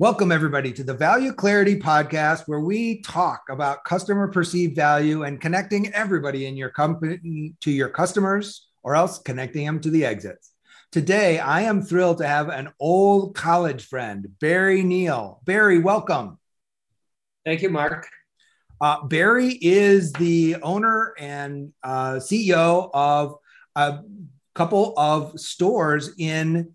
Welcome, everybody, to the Value Clarity Podcast, where we talk about customer perceived value and connecting everybody in your company to your customers, or else connecting them to the exits. Today, I am thrilled to have an old college friend, Barry Neal. Barry, welcome. Thank you, Mark. Uh, Barry is the owner and uh, CEO of a couple of stores in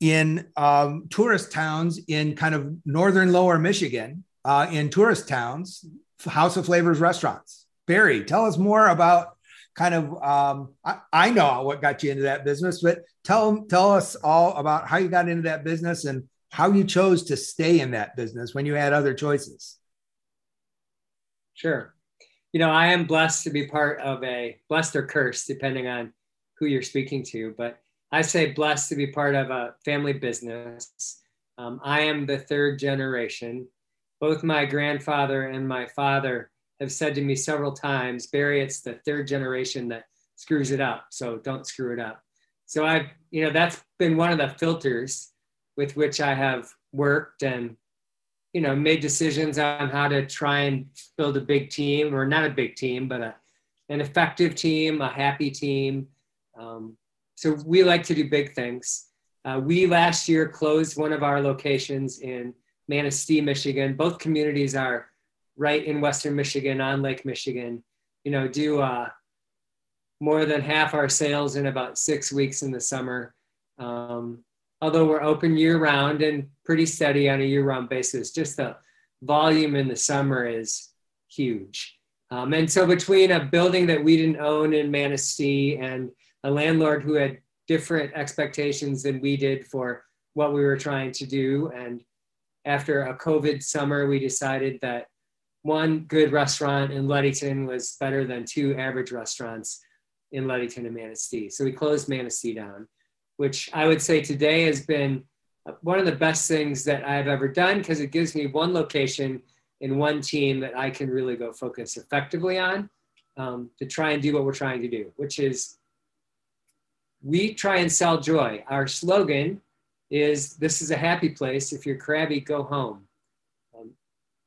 in um, tourist towns in kind of northern lower Michigan, uh, in tourist towns, House of Flavors restaurants. Barry, tell us more about kind of. Um, I, I know what got you into that business, but tell tell us all about how you got into that business and how you chose to stay in that business when you had other choices. Sure. You know, I am blessed to be part of a blessed or cursed, depending on who you're speaking to, but I say blessed to be part of a family business. Um, I am the third generation. Both my grandfather and my father have said to me several times, Barry, it's the third generation that screws it up. So don't screw it up. So I've, you know, that's been one of the filters with which I have worked and you know, made decisions on how to try and build a big team, or not a big team, but a, an effective team, a happy team. Um, so we like to do big things. Uh, we last year closed one of our locations in Manistee, Michigan. Both communities are right in Western Michigan on Lake Michigan. You know, do uh, more than half our sales in about six weeks in the summer. Um, although we're open year round and pretty steady on a year round basis, just the volume in the summer is huge. Um, and so between a building that we didn't own in Manistee and a landlord who had different expectations than we did for what we were trying to do, and after a COVID summer, we decided that one good restaurant in Ludington was better than two average restaurants in Ludington and Manistee. So we closed Manistee down which I would say today has been one of the best things that I've ever done because it gives me one location in one team that I can really go focus effectively on um, to try and do what we're trying to do, which is we try and sell joy. Our slogan is this is a happy place. If you're crabby, go home. Um,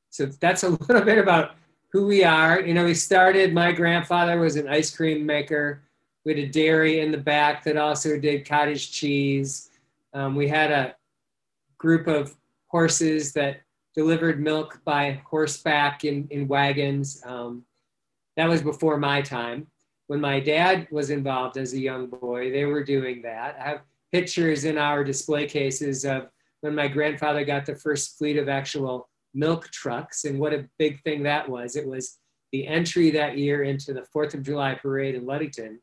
so that's a little bit about who we are. You know, we started, my grandfather was an ice cream maker we had a dairy in the back that also did cottage cheese. Um, we had a group of horses that delivered milk by horseback in, in wagons. Um, that was before my time. When my dad was involved as a young boy, they were doing that. I have pictures in our display cases of when my grandfather got the first fleet of actual milk trucks and what a big thing that was. It was the entry that year into the Fourth of July parade in Ludington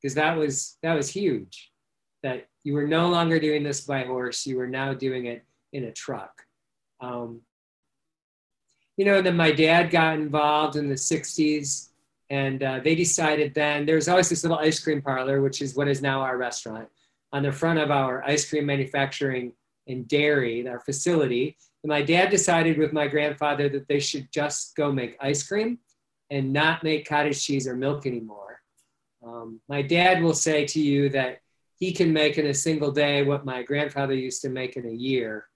because that was that was huge that you were no longer doing this by horse you were now doing it in a truck um, you know then my dad got involved in the 60s and uh, they decided then there was always this little ice cream parlor which is what is now our restaurant on the front of our ice cream manufacturing and dairy our facility and my dad decided with my grandfather that they should just go make ice cream and not make cottage cheese or milk anymore um, my dad will say to you that he can make in a single day what my grandfather used to make in a year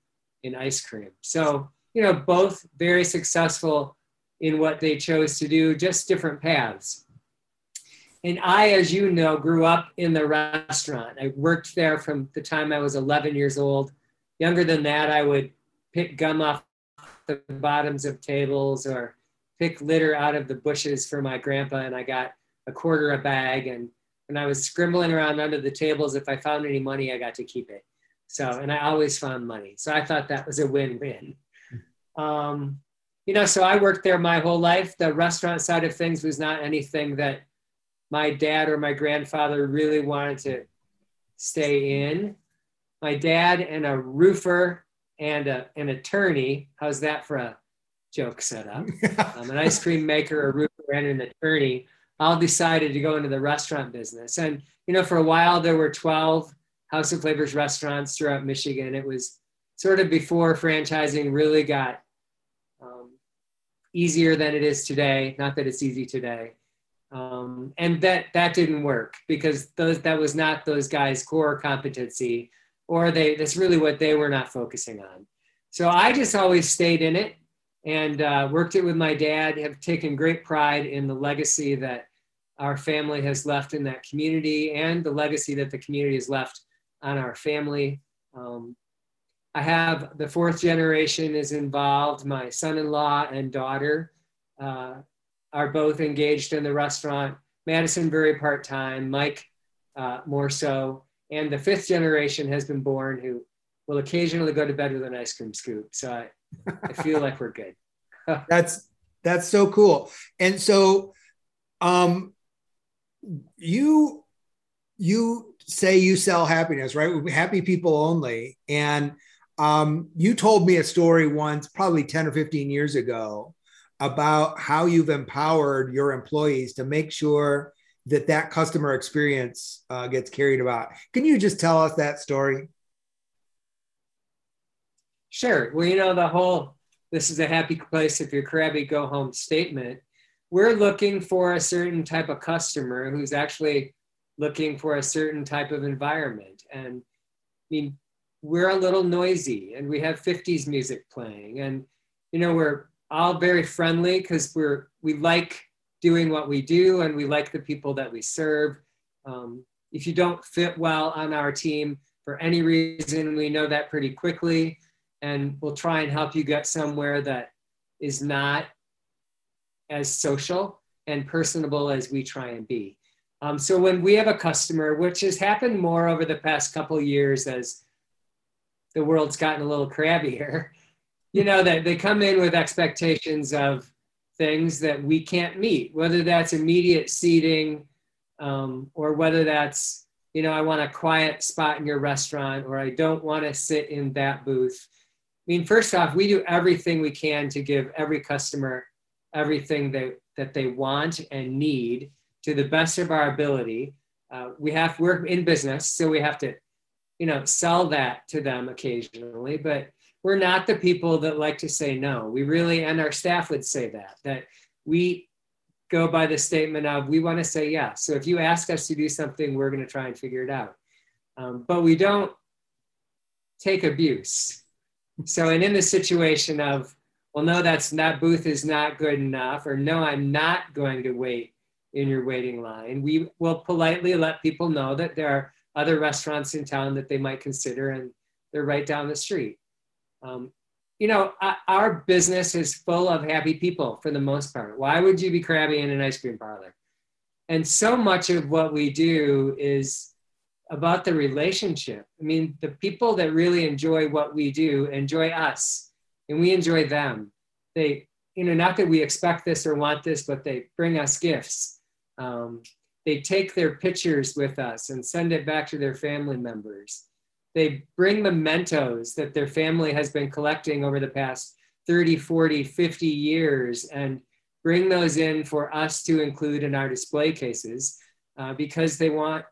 in ice cream. So, you know, both very successful in what they chose to do, just different paths. and I, as you know, grew up in the restaurant. I worked there from the time I was 11 years old. Younger than that, I would pick gum off the bottoms of tables or pick litter out of the bushes for my grandpa, and I got a quarter a bag. And when I was scribbling around under the tables, if I found any money, I got to keep it. So, and I always found money. So I thought that was a win-win. Um, you know, so I worked there my whole life. The restaurant side of things was not anything that my dad or my grandfather really wanted to stay in. My dad and a roofer and a, an attorney, how's that for a joke setup? um, an ice cream maker, a roofer, and an attorney all decided to go into the restaurant business. And, you know, for a while there were 12 House of Flavors restaurants throughout Michigan. It was sort of before franchising really got easier than it is today. Not that it's easy today. Um, and that that didn't work because those that was not those guys' core competency, or they that's really what they were not focusing on. So I just always stayed in it and uh, worked it with my dad. Have taken great pride in the legacy that our family has left in that community and the legacy that the community has left on our family. Um, I have the fourth generation is involved. My son-in-law and daughter uh, are both engaged in the restaurant. Madison very part-time, Mike uh, more so, and the fifth generation has been born who will occasionally go to bed with an ice cream scoop. So I, I feel like we're good. that's that's so cool. And so, um, you you say you sell happiness, right? Happy people only. And um, you told me a story once, probably 10 or 15 years ago, about how you've empowered your employees to make sure that that customer experience uh, gets carried about. Can you just tell us that story? Sure. Well, you know, the whole this is a happy place if you're crabby, go home statement. We're looking for a certain type of customer who's actually looking for a certain type of environment. And I mean, we're a little noisy and we have 50s music playing. And, you know, we're all very friendly because we're, we like doing what we do and we like the people that we serve. Um, if you don't fit well on our team for any reason, we know that pretty quickly. And we'll try and help you get somewhere that is not as social and personable as we try and be. Um, so when we have a customer, which has happened more over the past couple years as the world's gotten a little crabbier, you know, that they come in with expectations of things that we can't meet, whether that's immediate seating um, or whether that's, you know, I want a quiet spot in your restaurant or I don't want to sit in that booth. I mean, first off, we do everything we can to give every customer everything that, that they want and need to the best of our ability. Uh, we have we're in business, so we have to, you know, sell that to them occasionally. But we're not the people that like to say no. We really, and our staff would say that that we go by the statement of we want to say yes. So if you ask us to do something, we're going to try and figure it out. Um, but we don't take abuse. So, and in the situation of, well, no, that's that booth is not good enough, or no, I'm not going to wait in your waiting line. We will politely let people know that there are other restaurants in town that they might consider, and they're right down the street. Um, you know, our business is full of happy people for the most part. Why would you be crabby in an ice cream parlor? And so much of what we do is about the relationship. I mean, the people that really enjoy what we do enjoy us, and we enjoy them. They, you know, not that we expect this or want this, but they bring us gifts um, they take their pictures with us and send it back to their family members. They bring mementos that their family has been collecting over the past 30, 40, 50 years and bring those in for us to include in our display cases uh, because they want,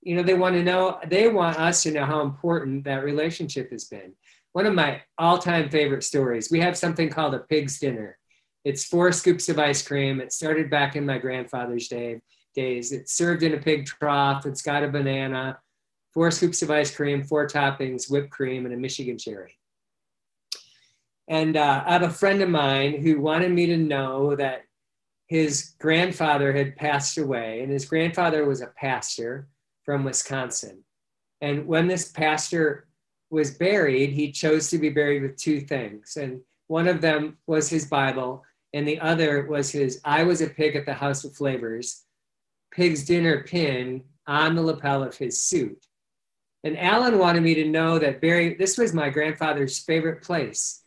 you know, they want to know, they want us to know how important that relationship has been. One of my all time favorite stories, we have something called a pig's dinner. It's four scoops of ice cream. It started back in my grandfather's day, days. It's served in a pig trough. It's got a banana, four scoops of ice cream, four toppings, whipped cream, and a Michigan cherry. And uh, I have a friend of mine who wanted me to know that his grandfather had passed away, and his grandfather was a pastor from Wisconsin. And when this pastor was buried, he chose to be buried with two things. And one of them was his Bible, and the other was his I Was a Pig at the House of Flavors, pig's dinner pin on the lapel of his suit. And Alan wanted me to know that Barry, this was my grandfather's favorite place.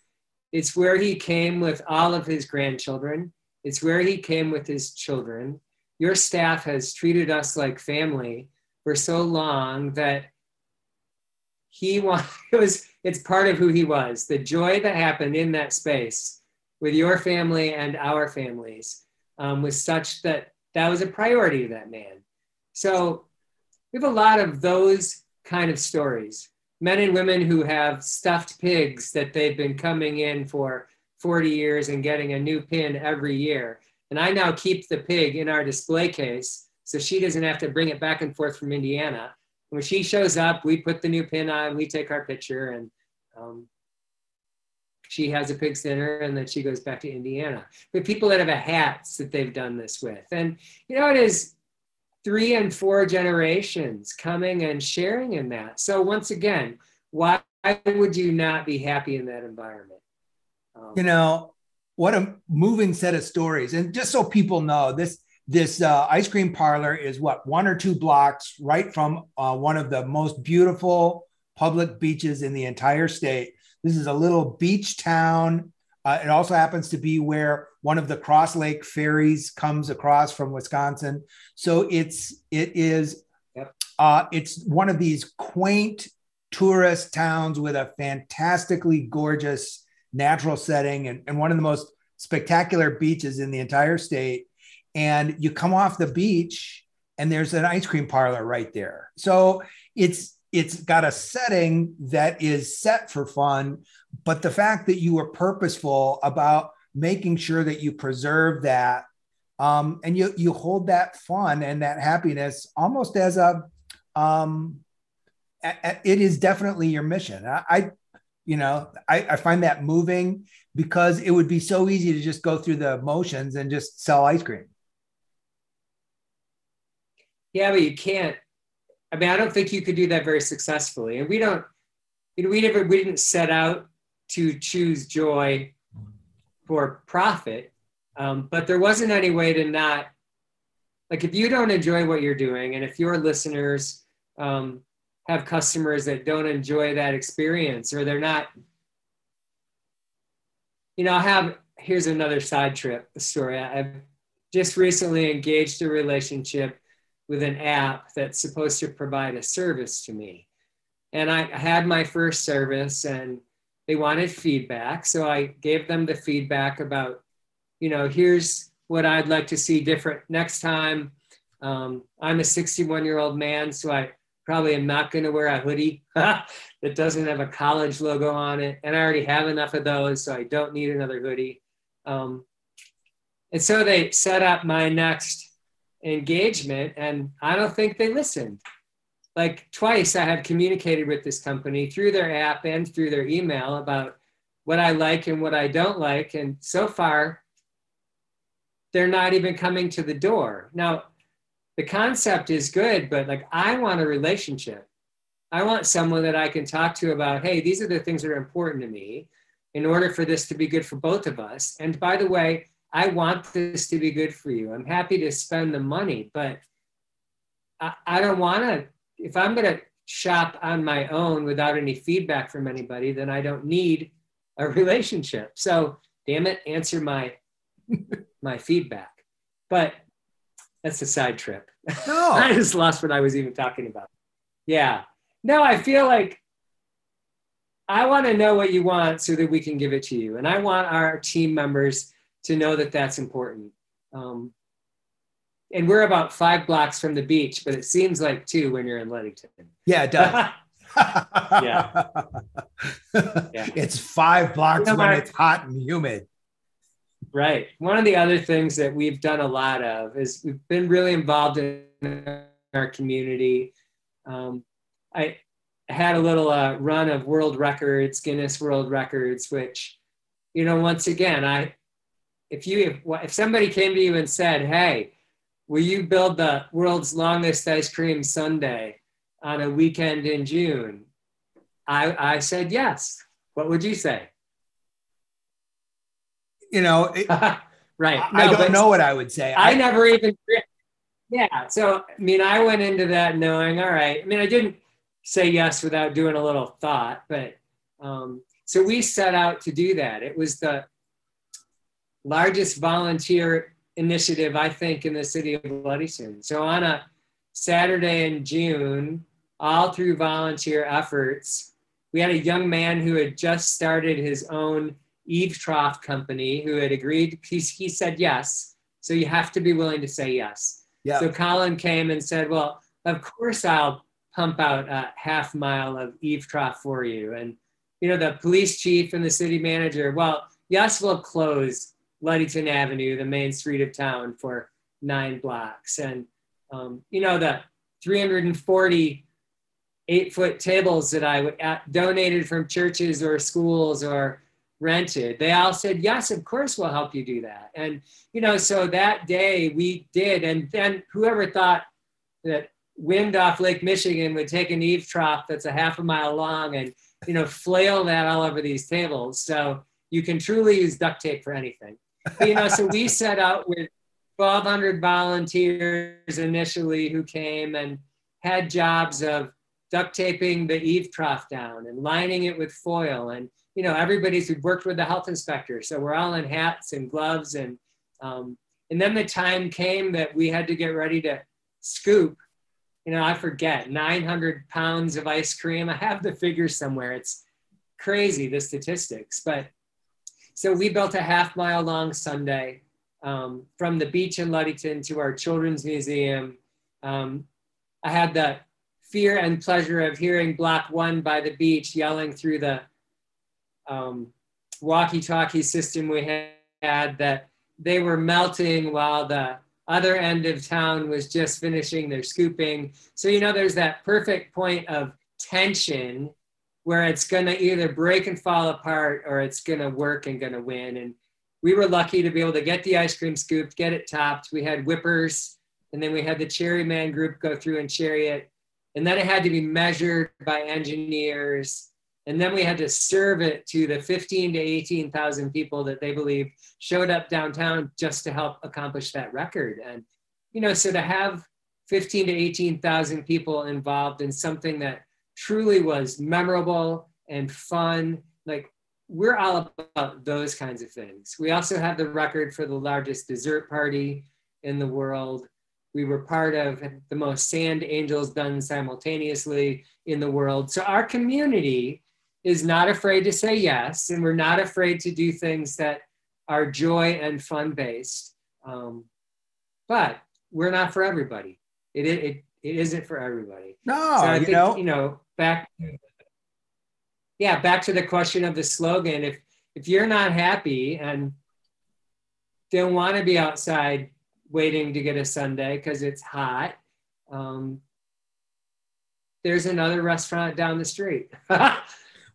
It's where he came with all of his grandchildren. It's where he came with his children. Your staff has treated us like family for so long that he wanted, it was, it's part of who he was. The joy that happened in that space with your family and our families um, was such that that was a priority to that man. So we have a lot of those kind of stories. Men and women who have stuffed pigs that they've been coming in for 40 years and getting a new pin every year. And I now keep the pig in our display case so she doesn't have to bring it back and forth from Indiana. When she shows up, we put the new pin on, we take our picture, and um, she has a pig's dinner and then she goes back to Indiana. But people that have a hats that they've done this with. And you know, it is three and four generations coming and sharing in that. So once again, why would you not be happy in that environment? Um, you know, what a moving set of stories. And just so people know, this this uh, ice cream parlor is what one or two blocks right from uh, one of the most beautiful public beaches in the entire state this is a little beach town. Uh, it also happens to be where one of the Cross Lake ferries comes across from Wisconsin. So it's it is uh, it's one of these quaint tourist towns with a fantastically gorgeous natural setting and, and one of the most spectacular beaches in the entire state. And you come off the beach and there's an ice cream parlor right there. So it's it's got a setting that is set for fun, but the fact that you were purposeful about making sure that you preserve that um, and you you hold that fun and that happiness almost as a um, a, a, it is definitely your mission. I, I you know I, I find that moving because it would be so easy to just go through the motions and just sell ice cream. Yeah, but you can't I mean, I don't think you could do that very successfully. And we don't, you know, we never, we didn't set out to choose joy for profit. Um, but there wasn't any way to not, like, if you don't enjoy what you're doing, and if your listeners um, have customers that don't enjoy that experience, or they're not, you know, I have, here's another side trip story. I've just recently engaged a relationship with an app that's supposed to provide a service to me. And I had my first service and they wanted feedback. So I gave them the feedback about, you know, here's what I'd like to see different next time. Um, I'm a 61 year old man, so I probably am not going to wear a hoodie that doesn't have a college logo on it. And I already have enough of those, so I don't need another hoodie. Um, and so they set up my next engagement and I don't think they listened. Like twice I have communicated with this company through their app and through their email about what I like and what I don't like. And so far, they're not even coming to the door. Now, the concept is good, but like I want a relationship. I want someone that I can talk to about, hey, these are the things that are important to me in order for this to be good for both of us. And by the way, I want this to be good for you. I'm happy to spend the money, but I, I don't want to. If I'm going to shop on my own without any feedback from anybody, then I don't need a relationship. So, damn it, answer my my feedback. But that's a side trip. No. I just lost what I was even talking about. Yeah. No, I feel like I want to know what you want so that we can give it to you. And I want our team members to know that that's important. Um, and we're about five blocks from the beach, but it seems like two when you're in Ludington. Yeah, it does. yeah. yeah. It's five blocks you know, when it's hot and humid. Right. One of the other things that we've done a lot of is we've been really involved in our community. Um, I had a little uh, run of world records, Guinness World Records, which, you know, once again, I if you if, if somebody came to you and said, "Hey, will you build the world's longest ice cream sundae on a weekend in June?" I I said yes. What would you say? You know, it, right. I don't know what I would say. I, I never even. Yeah. So I mean, I went into that knowing, all right. I mean, I didn't say yes without doing a little thought, but um, so we set out to do that. It was the largest volunteer initiative, I think, in the city of Ludington. So on a Saturday in June, all through volunteer efforts, we had a young man who had just started his own eave trough company who had agreed. He, he said yes. So you have to be willing to say yes. Yeah. So Colin came and said, Well, of course I'll pump out a half mile of eave trough for you. And, you know, the police chief and the city manager, well, yes, we'll close Ludington Avenue, the main street of town, for nine blocks. And, um, you know, the 340 eight foot tables that I uh, donated from churches or schools or rented, they all said, yes, of course we'll help you do that. And, you know, so that day we did. And then whoever thought that wind off Lake Michigan would take an eave trough that's a half a mile long and, you know, flail that all over these tables. So you can truly use duct tape for anything you know, so we set out with 1,200 volunteers initially who came and had jobs of duct taping the eave trough down and lining it with foil. And, you know, everybody's who worked with the health inspector. So we're all in hats and gloves. And, um, and then the time came that we had to get ready to scoop, you know, I forget, 900 pounds of ice cream. I have the figure somewhere. It's crazy, the statistics. But so we built a half mile long sundae um, from the beach in Ludington to our children's museum. Um, I had the fear and pleasure of hearing Block One by the beach yelling through the um, walkie-talkie system we had that they were melting while the other end of town was just finishing their scooping. So you know, there's that perfect point of tension where it's going to either break and fall apart or it's going to work and going to win. And we were lucky to be able to get the ice cream scooped, get it topped. We had whippers, and then we had the Cherry Man group go through and cherry it. And then it had to be measured by engineers. And then we had to serve it to the 15 to 18,000 people that they believe showed up downtown just to help accomplish that record. And, you know, so to have 15 to 18,000 people involved in something that truly was memorable and fun. Like we're all about those kinds of things. We also have the record for the largest dessert party in the world. We were part of the most sand angels done simultaneously in the world. So our community is not afraid to say yes, and we're not afraid to do things that are joy and fun based. Um, but we're not for everybody. It, it, it isn't for everybody. No, so I you think, know, you know, back yeah back to the question of the slogan. If if you're not happy and don't want to be outside waiting to get a sundae because it's hot um, there's another restaurant down the street.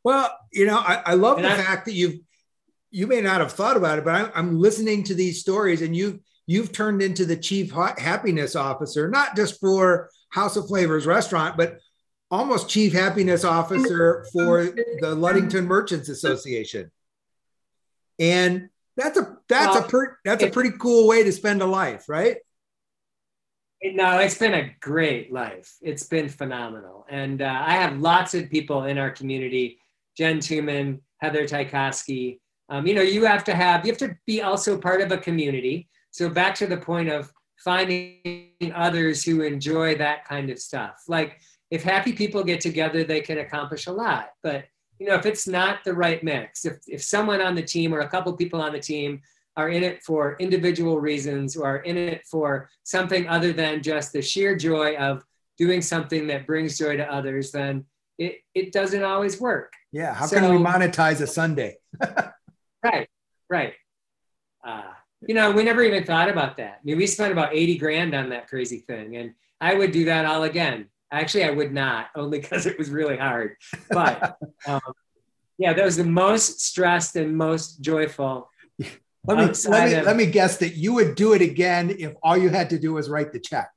Well you know i, I love and the I, fact that you've you may not have thought about it but I, i'm listening to these stories and you've you've turned into the chief happiness officer not just for house of flavors restaurant but almost chief happiness officer for the Ludington Merchants Association. And that's a that's well, a per, that's a pretty cool way to spend a life, right? No, it's been a great life. It's been phenomenal, and uh, I have lots of people in our community: Jen Tuman, Heather Tykowski. Um, you know, you have to have you have to be also part of a community. So back to the point of finding others who enjoy that kind of stuff, like if happy people get together, they can accomplish a lot. But you know, if it's not the right mix, if if someone on the team or a couple people on the team are in it for individual reasons or are in it for something other than just the sheer joy of doing something that brings joy to others, then it, it doesn't always work. Yeah. How so, can we monetize a sundae? right. Right. Uh, you know, we never even thought about that. I mean, we spent about 80 grand on that crazy thing. And I would do that all again. Actually, I would not, only because it was really hard. But um, yeah, that was the most stressed and most joyful Let me let me, of, let me guess that you would do it again if all you had to do was write the check.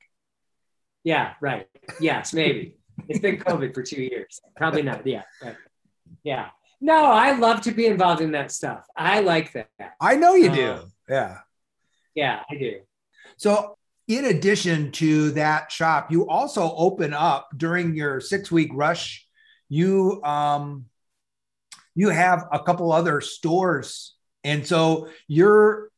Yeah, right. Yes, maybe. it's been COVID for two years. Probably not. Yeah. Yeah. No, I love to be involved in that stuff. I like that. I know you do. Um, yeah. Yeah, I do. So, in addition to that shop, you also open up during your six week rush. You um, you have a couple other stores, and so you're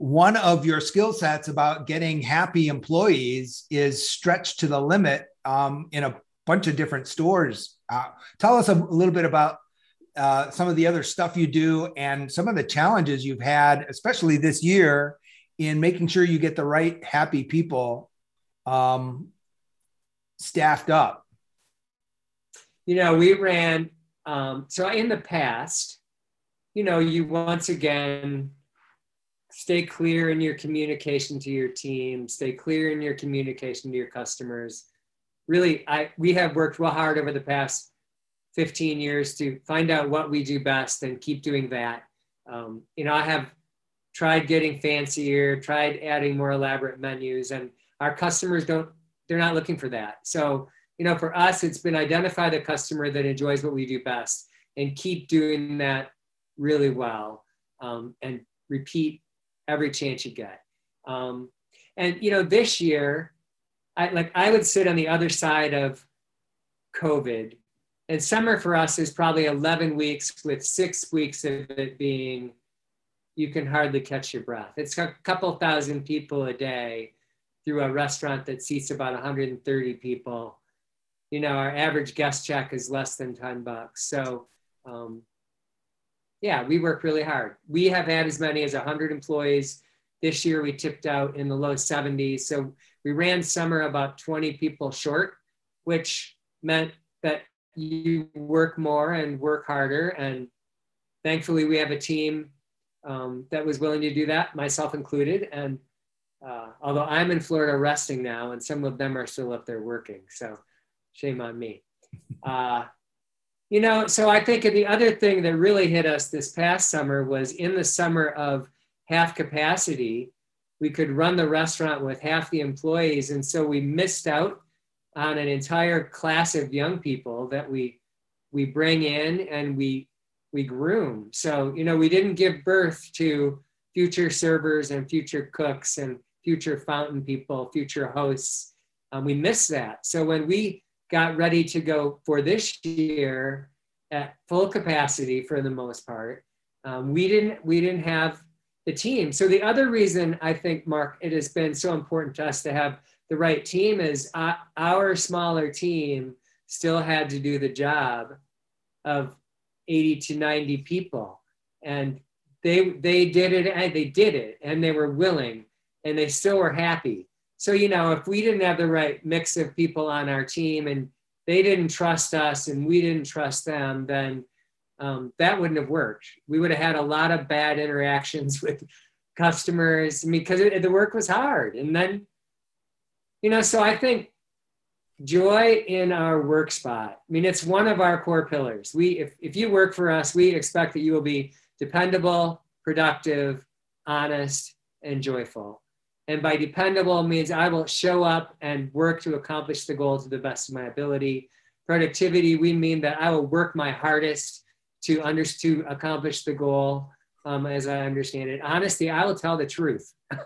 one of your skill sets about getting happy employees is stretched to the limit um, in a bunch of different stores. Uh, tell us a, little bit about uh, some of the other stuff you do and some of the challenges you've had, especially this year, in making sure you get the right happy people um, staffed up. You know, we ran, um, so in the past, you know, you once again stay clear in your communication to your team, stay clear in your communication to your customers. Really, I we have worked real hard over the past 15 years to find out what we do best and keep doing that. Um, you know, I have tried getting fancier, tried adding more elaborate menus, and our customers don't, they're not looking for that. So, you know, for us, it's been identify the customer that enjoys what we do best and keep doing that really well um, and repeat every chance you get. Um, and you know, this year, I like I would sit on the other side of COVID. And summer for us is probably 11 weeks with six weeks of it being you can hardly catch your breath. It's a couple thousand people a day through a restaurant that seats about 130 people. You know, our average guest check is less than 10 bucks. So um, yeah, we work really hard. We have had as many as 100 employees. This year we tipped out in the low 70s. So we ran summer about 20 people short, which meant that you work more and work harder. And thankfully, we have a team um, that was willing to do that, myself included. And uh, although I'm in Florida resting now, and some of them are still up there working, so shame on me. Uh, you know, so I think the other thing that really hit us this past summer was in the summer of half capacity, we could run the restaurant with half the employees. And so we missed out on an entire class of young people that we we bring in and we we groom. So, you know, we didn't give birth to future servers and future cooks and future fountain people, future hosts. Um, we missed that. So when we got ready to go for this year at full capacity for the most part. Um, we didn't we didn't have the team. So the other reason I think Mark it has been so important to us to have the right team is uh, our smaller team still had to do the job of 80 to 90 people and they they did it and they did it and they were willing and they still were happy so, you know, if we didn't have the right mix of people on our team and they didn't trust us and we didn't trust them, then um, that wouldn't have worked. We would have had a lot of bad interactions with customers because the work was hard. And then, you know, so I think joy in our work spot. I mean, it's one of our core pillars. We, if, if you work for us, we expect that you will be dependable, productive, honest, and joyful. And by dependable means I will show up and work to accomplish the goal to the best of my ability. Productivity, we mean that I will work my hardest to, under, to accomplish the goal um, as I understand it. Honesty, I will tell the truth,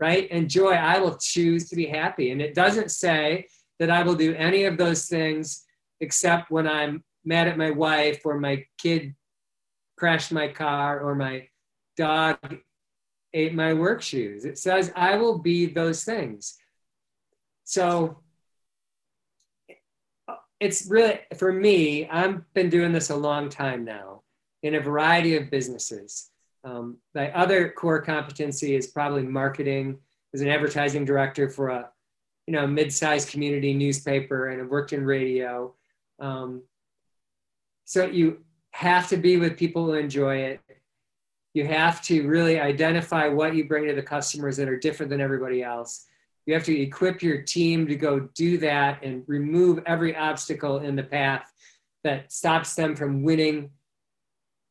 right? And joy, I will choose to be happy. And it doesn't say that I will do any of those things except when I'm mad at my wife or my kid crashed my car or my dog ate my work shoes. It says, I will be those things. So it's really, for me, I've been doing this a long time now in a variety of businesses. Um, my other core competency is probably marketing as an advertising director for a you know mid-sized community newspaper and I've worked in radio. Um, so you have to be with people who enjoy it you have to really identify what you bring to the customers that are different than everybody else. You have to equip your team to go do that and remove every obstacle in the path that stops them from winning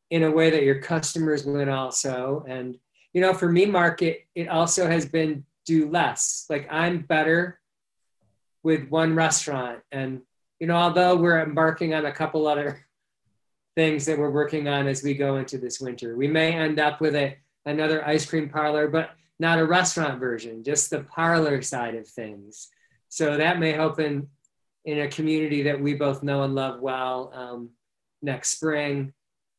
in a way that your customers win also. And, you know, for me, Mark, it, it also has been do less. Like I'm better with one restaurant. And, you know, although we're embarking on a couple other things that we're working on as we go into this winter, we may end up with a, another ice cream parlor, but not a restaurant version, just the parlor side of things. So that may open in a community that we both know and love well um, next spring.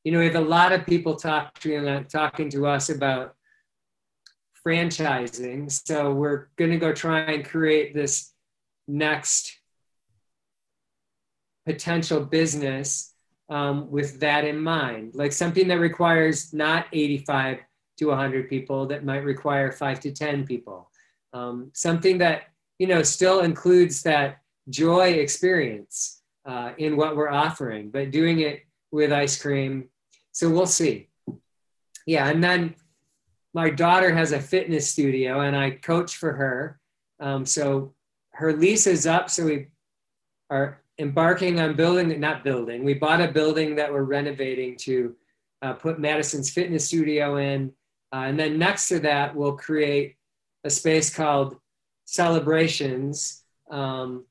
You know, we have a lot of people talking uh, talking to us about franchising. So we're going to go try and create this next potential business um, with that in mind, like something that requires not 85 to 100 people, that might require five to 10 people. Um, something that you know still includes that joy experience uh, in what we're offering, but doing it with ice cream. So we'll see. Yeah, and then my daughter has a fitness studio, and I coach for her. Um, so her lease is up, so we are embarking on building, not building. We bought a building that we're renovating to uh, put Madison's fitness studio in, uh, and then next to that, we'll create a space called Celebrations, um,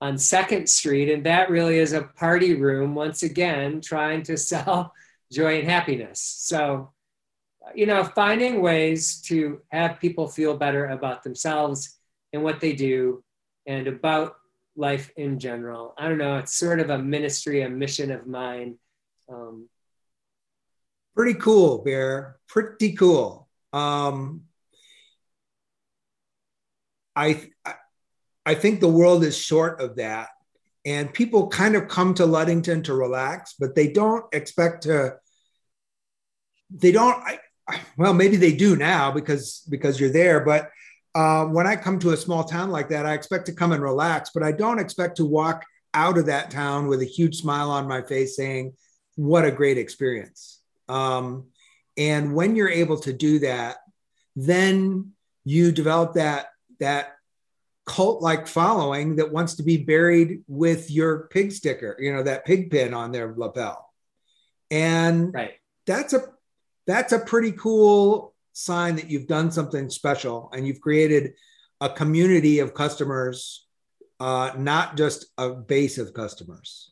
on Second Street. And that really is a party room, once again, trying to sell joy and happiness. So, you know, finding ways to have people feel better about themselves and what they do and about life in general. I don't know, it's sort of a ministry, a mission of mine. Um, Pretty cool, Bear. Pretty cool. Um, I, I think the world is short of that. And people kind of come to Ludington to relax, but they don't expect to, they don't, I, well, maybe they do now because because you're there. But uh, when I come to a small town like that, I expect to come and relax, but I don't expect to walk out of that town with a huge smile on my face saying, what a great experience. Um, and when you're able to do that, then you develop that that cult like following that wants to be buried with your pig sticker, you know, that pig pin on their lapel. And right. that's a that's a pretty cool sign that you've done something special and you've created a community of customers, uh, not just a base of customers.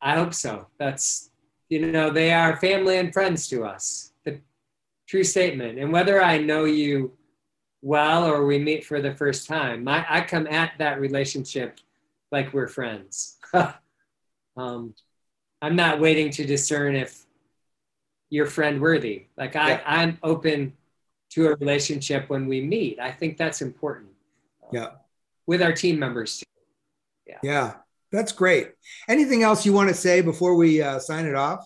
I hope so. That's you know, they are family and friends to us The true statement. And whether I know you well or we meet for the first time, I, I come at that relationship like we're friends. um, I'm not waiting to discern if you're friend worthy. Like I, yeah. I'm open to a relationship when we meet. I think that's important. Yeah. With our team members too. Yeah. Yeah. That's great. Anything else you want to say before we uh, sign it off?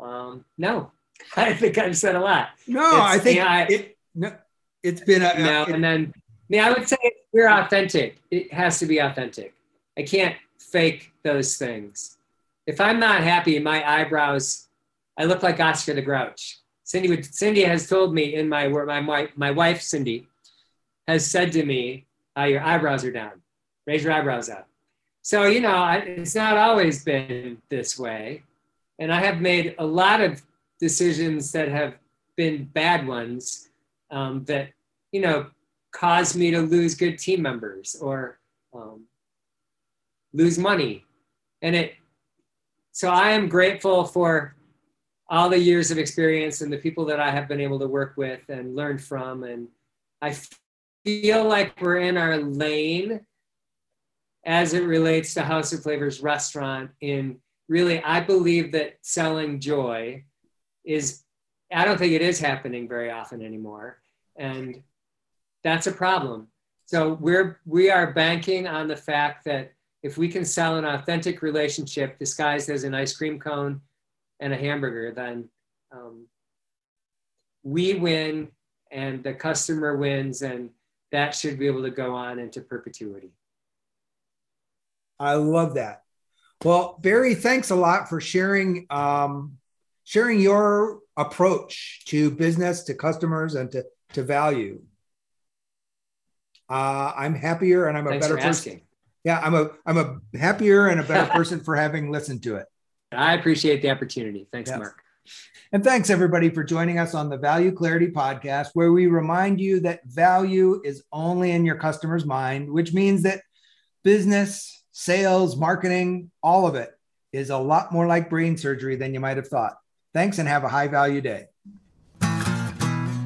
Um, no, I think I've said a lot. No, it's, I think I, it, no, it's been a, no, it, and then I mean, I would say we're authentic. It has to be authentic. I can't fake those things. If I'm not happy, my eyebrows, I look like Oscar the Grouch. Cindy would, Cindy has told me in my where my my wife Cindy has said to me, uh, "Your eyebrows are down. Raise your eyebrows up." So you know, I, it's not always been this way and I have made a lot of decisions that have been bad ones um, that you know caused me to lose good team members or um, lose money, and it. So I am grateful for all the years of experience and the people that I have been able to work with and learn from, and I feel like we're in our lane as it relates to House of Flavors restaurant in really, I believe that selling joy is, I don't think it is happening very often anymore. And that's a problem. So we're, we are banking on the fact that if we can sell an authentic relationship disguised as an ice cream cone and a hamburger, then um, we win and the customer wins, and that should be able to go on into perpetuity. I love that. Well, Barry, thanks a lot for sharing um, sharing your approach to business, to customers, and to to value. Uh, I'm happier and I'm thanks a better person. Yeah, I'm a I'm a happier and a better person for having listened to it. I appreciate the opportunity. Thanks, yes. Mark. And thanks everybody for joining us on the Value Clarity podcast, where we remind you that value is only in your customer's mind, which means that business, sales, marketing, all of it is a lot more like brain surgery than you might have thought. Thanks and have a high value day.